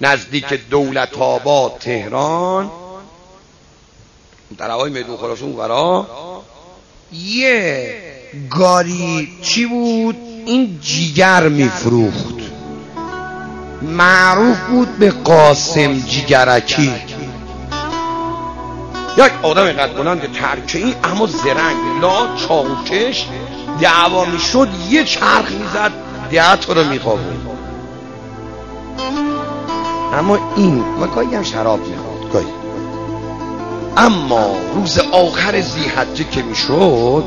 نزدیک دولت آباد تهران. در هوای میدون خراسان ورا. یه گاری چی بود؟ این جیگر میفروخت. معروف بود به قاسم جیگرکی. یک آدم اینقدر بلند ترکه این اما زرنگ. لا چاوکش دعوا می‌شد یه چرخ می‌زد ده رو میخوابون. اما این و گاهی هم شراب می‌خواد گاهی. اما روز آخر زیحجه که می‌شد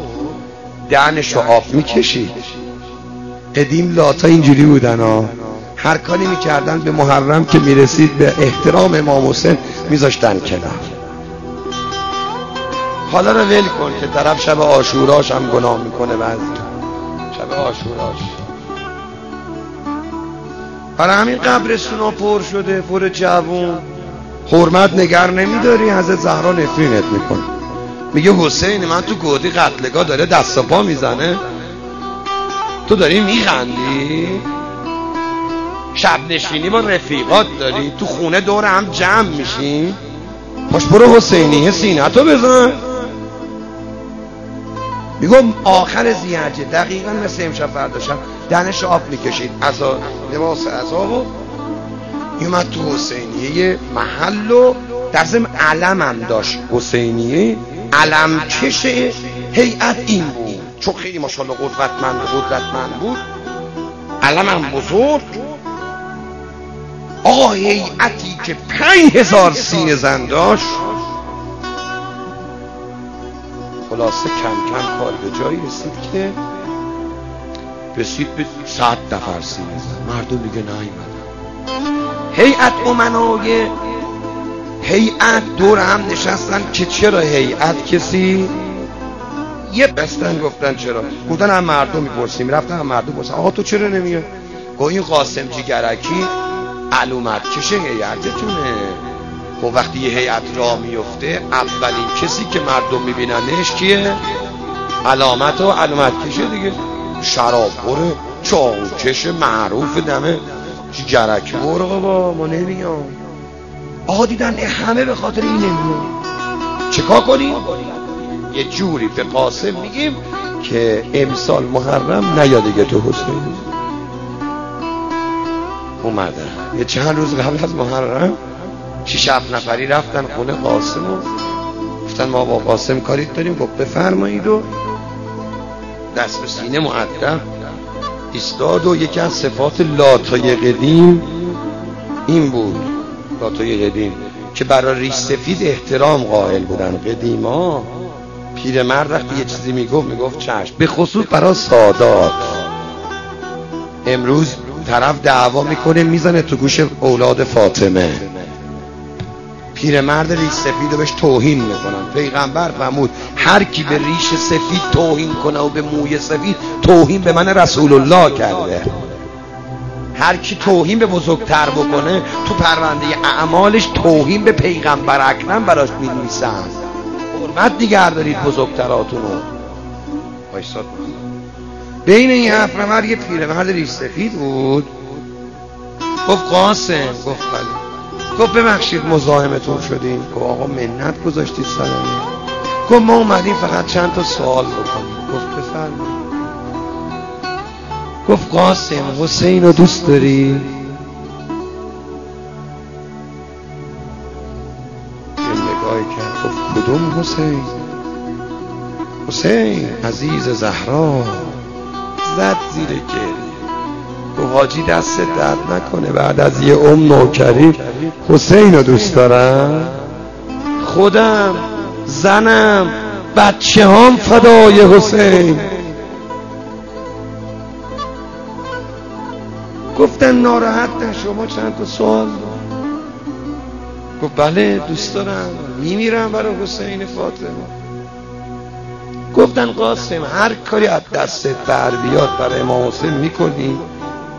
دهنش رو آب می‌کشید. قدیم لاتا اینجوری بودن ها. هر کاری می‌کردن به محرم که می‌رسید به احترام امام حسین میذاشتن کنار. حالا رو ول کن که طرف شب آشوراش هم گناه می‌کنه بعضی. شب آشوراش. برای همین قبرستون پر شده پر جوون. حرمت نگر نمیداری حضرت زهرا نفرینت میکن میگه حسین من تو گودی قتلگاه داره دست پا می‌زنه. تو داری میخندی؟ شب نشینی با رفیقات داری تو خونه دور هم جمع میشی. پاش برو حسینیه سینه تو بزن. میگم آخر زیهجه دقیقا مثل امشب فرداشم. دنش آب می‌کشید. از لباس عذابو میومد تو حسینیه محل و در ضمن علم هم داشت. حسینیه علم کش هیئت این بود. چون خیلی ماشاءالله قدرتمند قدرتمند بود. علم هم بزرگ. آقا هیئتی که پنج هزار سینه زن داشت. خلاصه کم کم کار به جایی رسید که رسید به صد نفر سینه مردم دیگه نیومدن هیئت امنای هیئت دور هم نشستن که چرا هیئت کسی؟ یه بستن گفتن چرا. گفتن هم مردم می‌پرسیم. رفتن هم مردم پرسن آقا تو چرا نمیاد گفت این قاسم جیگرکی علومت کشه هیئتتونه. خب وقتی یه هیئت را میفته اولین کسی که مردم میبیننش کیه؟ علامت و علامت کشه دیگه. شراب بره چاوکش معروف دمه. جرک برو بابا ما نمیام. آقا دیدن همه به خاطر این نمیام. چکا کنیم؟ یه جوری به قاسم میگیم که امسال محرم نیاد تو حسین اومدن یه چند روز قبل از محرم شیش هفت نفری رفتن خونه قاسم و گفتن ما با قاسم کاری داریم گفت بفرمایید و دست به سینه معدب ایستاد و یکی از صفات لاتای قدیم این بود. لاتای قدیم که برای ریش سفید احترام قائل بودن. قدیما پیرمرد وقتی یه چیزی می‌گفت می‌گفت چشم. به خصوص برای سادات. امروز طرف دعوا می‌کنه می‌زنه تو گوش اولاد فاطمه. پیرمرد ریش سفید رو بهش توهین می‌کنن. پیغمبر فرمود هر کی به ریش سفید توهین کنه و به موی سفید توهین به من رسول الله کرده. هر کی توهین به بزرگتر بکنه تو پرونده اعمالش توهین به پیغمبر اکرم براش می‌نویسن. حرمت نگه دارید بزرگتراتونو وایساد. بین این هفت نفر یه پیرمرد ریش سفید بود. گفت قاسم گفت گفت ببخشید مزاحمتون شدیم. گفت آقا منت گذاشتید سرمون گفت ما اومدیم فقط چند تا سوال بکنیم. گفت بفرمایید گفت قاسم حسین رو دوست داری؟ نگاهی کرد. گفت کدوم حسین؟ حسین عزیز زهرا. زد زیر گریه. گفت حاجی دست درد نکنه. بعد از یه ام نوکری حسین رو دوست دارم؟ خودم زنم بچه هم فدای حسین. گفتن ناراحت نه شما چند تا سوال گفت بله دوست دارم. میمیرم برای حسین فاطمه. گفتن قاسم هر کاری از دست بر بیاد برای امام حسین می‌کنی؟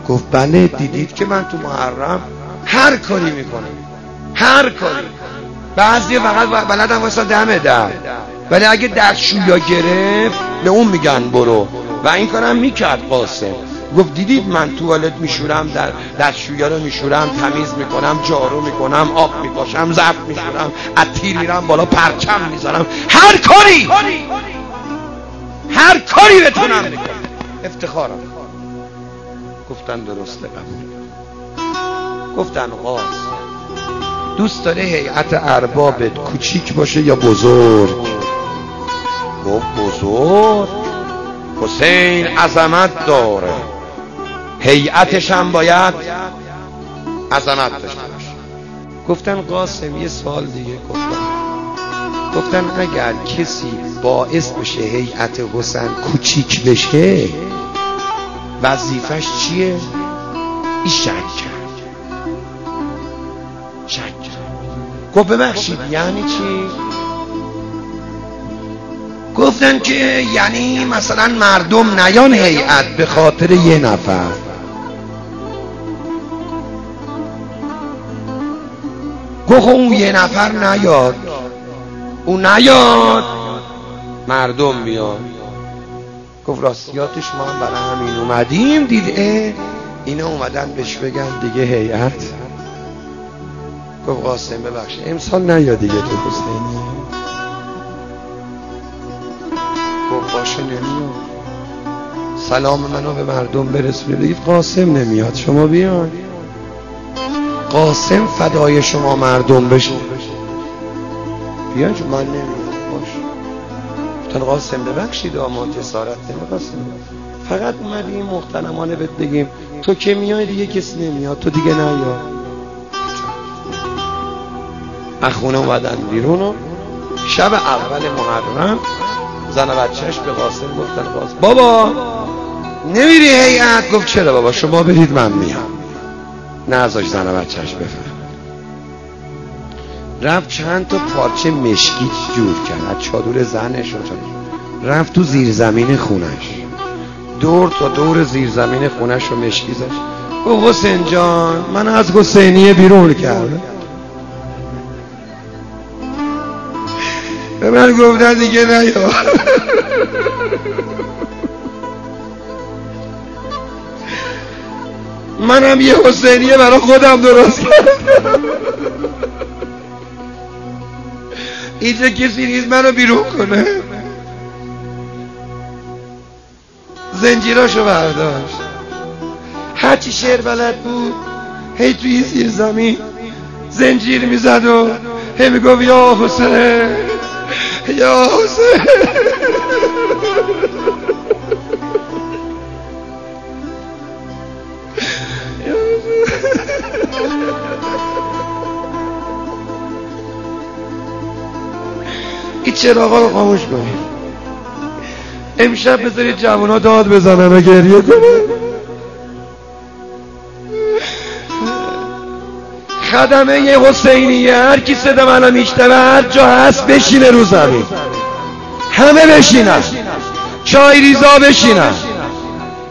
گفت بله دیدید که من تو محرم هر کاری می‌کنم هر کاری. بعضی فقط بلدم واسه دمه در. ولی اگه دستشویا گرفت به اون میگن برو. و این کارم می‌کرد قاسم. گفت دیدید من توالت میشورم در دستشویی رو میشورم تمیز می‌کنم جارو می‌کنم آب میپاشم ظرف میشورم از تیر میرم بالا پرچم می‌ذارم. هر کاری! هر کاری بتونم افتخارم. گفتن درسته قبول. گفتن غاز دوست داره هیئت اربابت کوچیک باشه یا بزرگ؟ گفت بزرگ. حسین عظمت داره. هیئتش هم باید عظمت داشته باشه. گفتن قاسم یه سال دیگه گفتن گفتن اگر کسی باعث بشه هیئت حسین کوچیک بشه وظیفش چیه؟ این شک کرد. شک کرد. گفت ببخشید یعنی چی؟ گفتن که یعنی مثلا مردم نیان هیئت به خاطر یه نفر. گفت اون یه نفر نیاد. اون نیاد. مردم بیان. گفت راستیاتش ما هم برای همین اومدیم. دید اه اینا اومدن بهش بگن دیگه هیئت. گفت قاسم ببخش امسال نیاد دیگه تو حسینی؟ گفت باشه نمیاد. سلام منو به مردم برسونه. بگید قاسم نمیاد شما بیان قاسم فدای شما مردم بشه. بیان من نمیاد گفتن قاسم ببخشید آما جسارت قاسم فقط اومدیم محترمانه بهت بگیم تو که میای دیگه کسی نمیاد تو دیگه نیا. اخونه اومدن بیرون و شب اول محرم زن و بچهش به قاسم گفتن قاسم بابا نمیری هیئت گفت چرا بابا شما برید من میام. نه ازاش زن و بچهش بفهم رفت چند تا پارچه مشکی جور کرد. از چادر زنش و رفت تو زیرزمین خونش. دور تا دور زیرزمین خونش رو مشکی زش او حسین جان من از حسینیه بیرون کردم. به من گفتن دیگه نیا. منم یه حسینیه برای خودم درست کردم. اینجا کسی نیست منو بیرون کنه. زنجیراشو برداشت. هرچی شعر بلد بود هی توی زیر زمین زنجیر می‌زد و هی می‌گفت یا حسین یا حسین. چراغا رو خاموش کنید امشب بذارید جوان داد بزنن و گریه کنن. خدمه یه حسینیه هر کی صدا منو میشنوه هر جا هست بشینه رو زمین. همه بشینن. چای ریزا بشینن.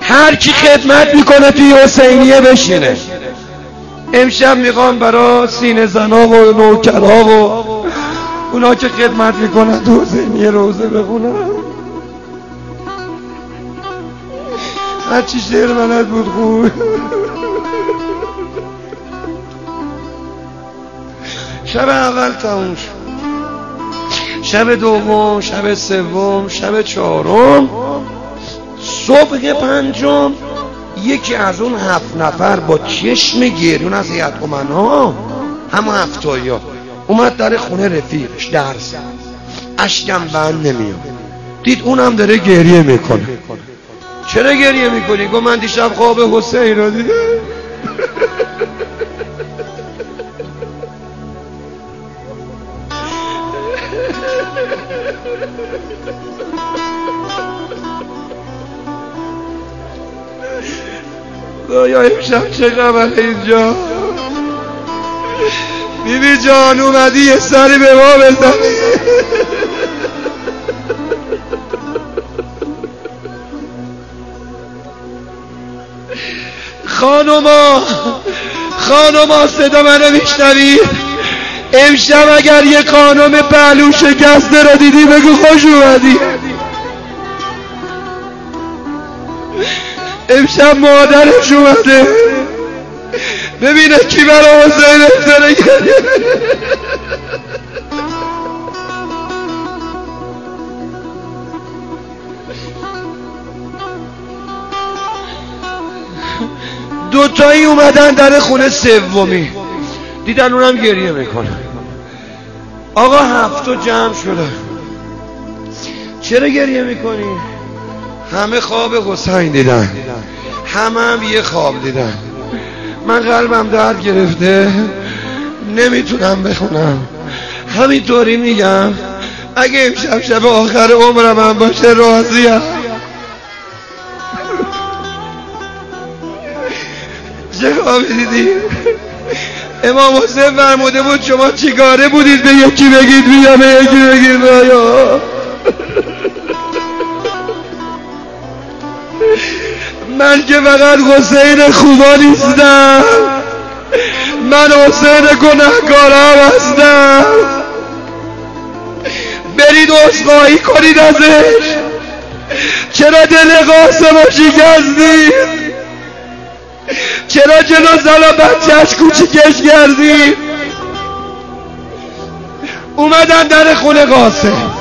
هر کی خدمت می‌کنه توی حسینیه بشینه. امشب می‌خوام برا سینه زنا و نوکرها و اونا که خدمت می‌کنن تو حسینیه روزه بخونن. هرچی شعر بلد بود خوب. شب اول تموم شد. شب دوم شب سوم شب چهارم. صبح پنجم یکی از اون هفت نفر با چشم گریون از هیئت ها همه هفتایی اومد در خونه رفیقش درس. اشکم بند نمیاد. دید اونم داره گریه می‌کنه. چرا گریه می‌کنی؟ گفت من دیشب خواب حسین رو دیدم. یا امشب چه خبر اینجا؟ بیبی جان اومدی یه سری به ما بزنی. خانوما خانوما صدا منو میشنوی؟ امشب اگر یه خانم پهلو شکسته رو دیدی بگو خوش اومدی. امشب مادرش اومده. ببینه کی برای حسین داره گریه دوتایی اومدن در خونه سومی. دیدن اونم گریه می‌کنه. آقا هفتو جمع شده. چرا گریه می‌کنی؟ همه خواب حسین دیدن. همه هم یه خواب دیدن. من قلبم درد گرفته. نمی‌تونم بخونم. همینطوری میگم. اگه امشب شب آخر عمرم هم باشه راضیم. چه خوابی دیدی؟ امام حسین فرموده بود شما چیکاره بودید به یکی بگید بیا به یکی بگید بیا من که فقط حسین خوبا نیستم من حسین گناهکارم هستم. برید اصلاحی کنید ازش. چرا دل قاسم شکستید؟ چرا جلو و بچهش کوچیکش کردی اومدن در خونه قاسم.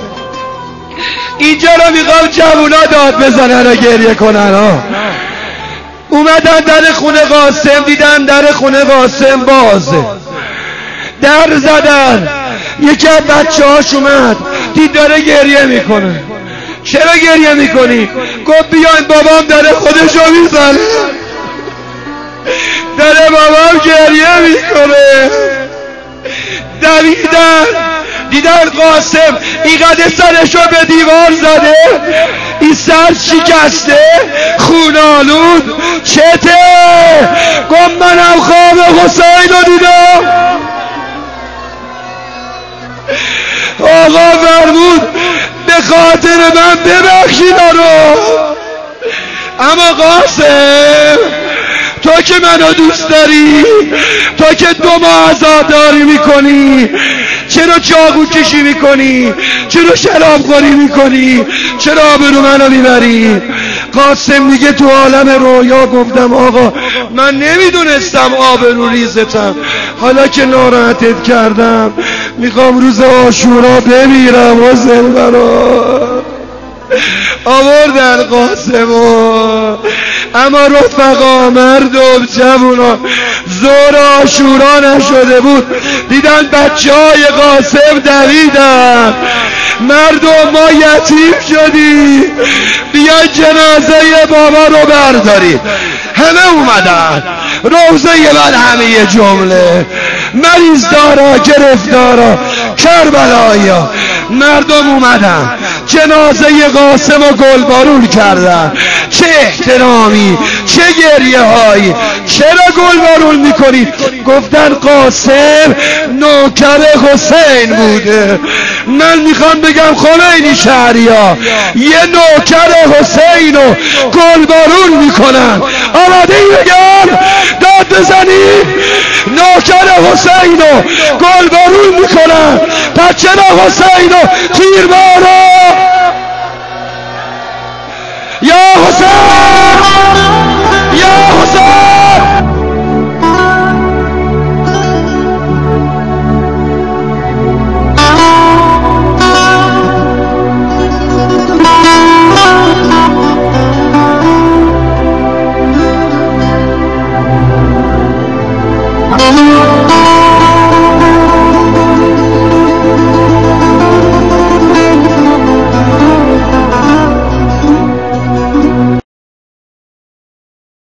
اینجا رو می‌خوام جوونا داد بزنن و گریه کنن ها. اومدن در خونه قاسم دیدن در خونه قاسم بازه در زدن. یکی از بچه هاش اومد دید داره گریه می‌کنه. چرا گریه می‌کنی؟ گفت بیاین بابام داره خودشو می‌زنه داره بابام گریه می‌کنه. دویدن دیدن قاسم اینقدر سرشو به دیوار زده؟ این سر شکسته؟ خونالود چته؟ گم منم خواب حسین رو دیدم. آقا فرمود به خاطر من ببخشید رو اما قاسم تو که منو دوست داری تو که دو ماه عزاداری می‌کنی. چرا چاقو کشی می‌کنی؟ چرا شراب خوری می‌کنی؟ چرا آبرو منو می‌بری؟ قاسم میگه تو عالم رویا گفتم آقا من نمی‌دونستم آبرو ریزتم. حالا که ناراحتت کردم می‌خوام روز آشورا بمیرم حسین برا. آوردن قاسمو. اما رفقا مردم جوونا زور آشورا نشده بود. دیدن بچه های قاسم دویدن. مردم ما یتیم شدی بیا جنازه بابا رو بردارید همه اومدن. روزه بعد همه جمله. مریض دارا گرفتارا کربلایا مردم اومدن. جنازه قاسم و گلبارون کردن. چه احترامی چه گریه هایی چرا گلبارون می‌کنید گفتن قاسم نوکر حسین بوده. من می‌خوام بگم خمینی شهریا یه نوکر حسین رو گلبارون می‌کنن. آماده ای بگم داد بزنی. نوکر حسین رو گلبارون می‌کنن پس چرا حسین رو تیربارا